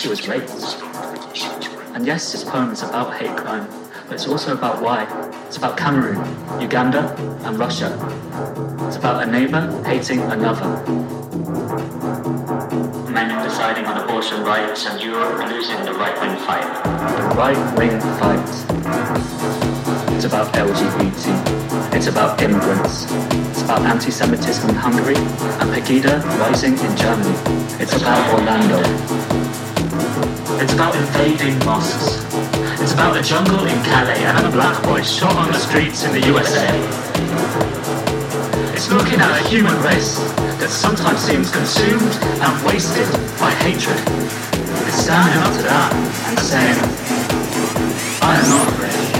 she was raped. And yes, this poem is about hate crime, but it's also about why. It's about Cameroon, Uganda, and Russia. It's about a neighbor hating another. Men deciding on abortion rights, and Europe losing the right wing fight. The right wing fight. It's about LGBT. It's about immigrants. It's about anti Semitism in Hungary and Pegida rising in Germany. It's about Orlando. It's about invading mosques. It's about a jungle in Calais and a black boy shot on the streets in the USA. It's looking at a human race that sometimes seems consumed and wasted by hatred. It's standing up to that and saying, I am not afraid.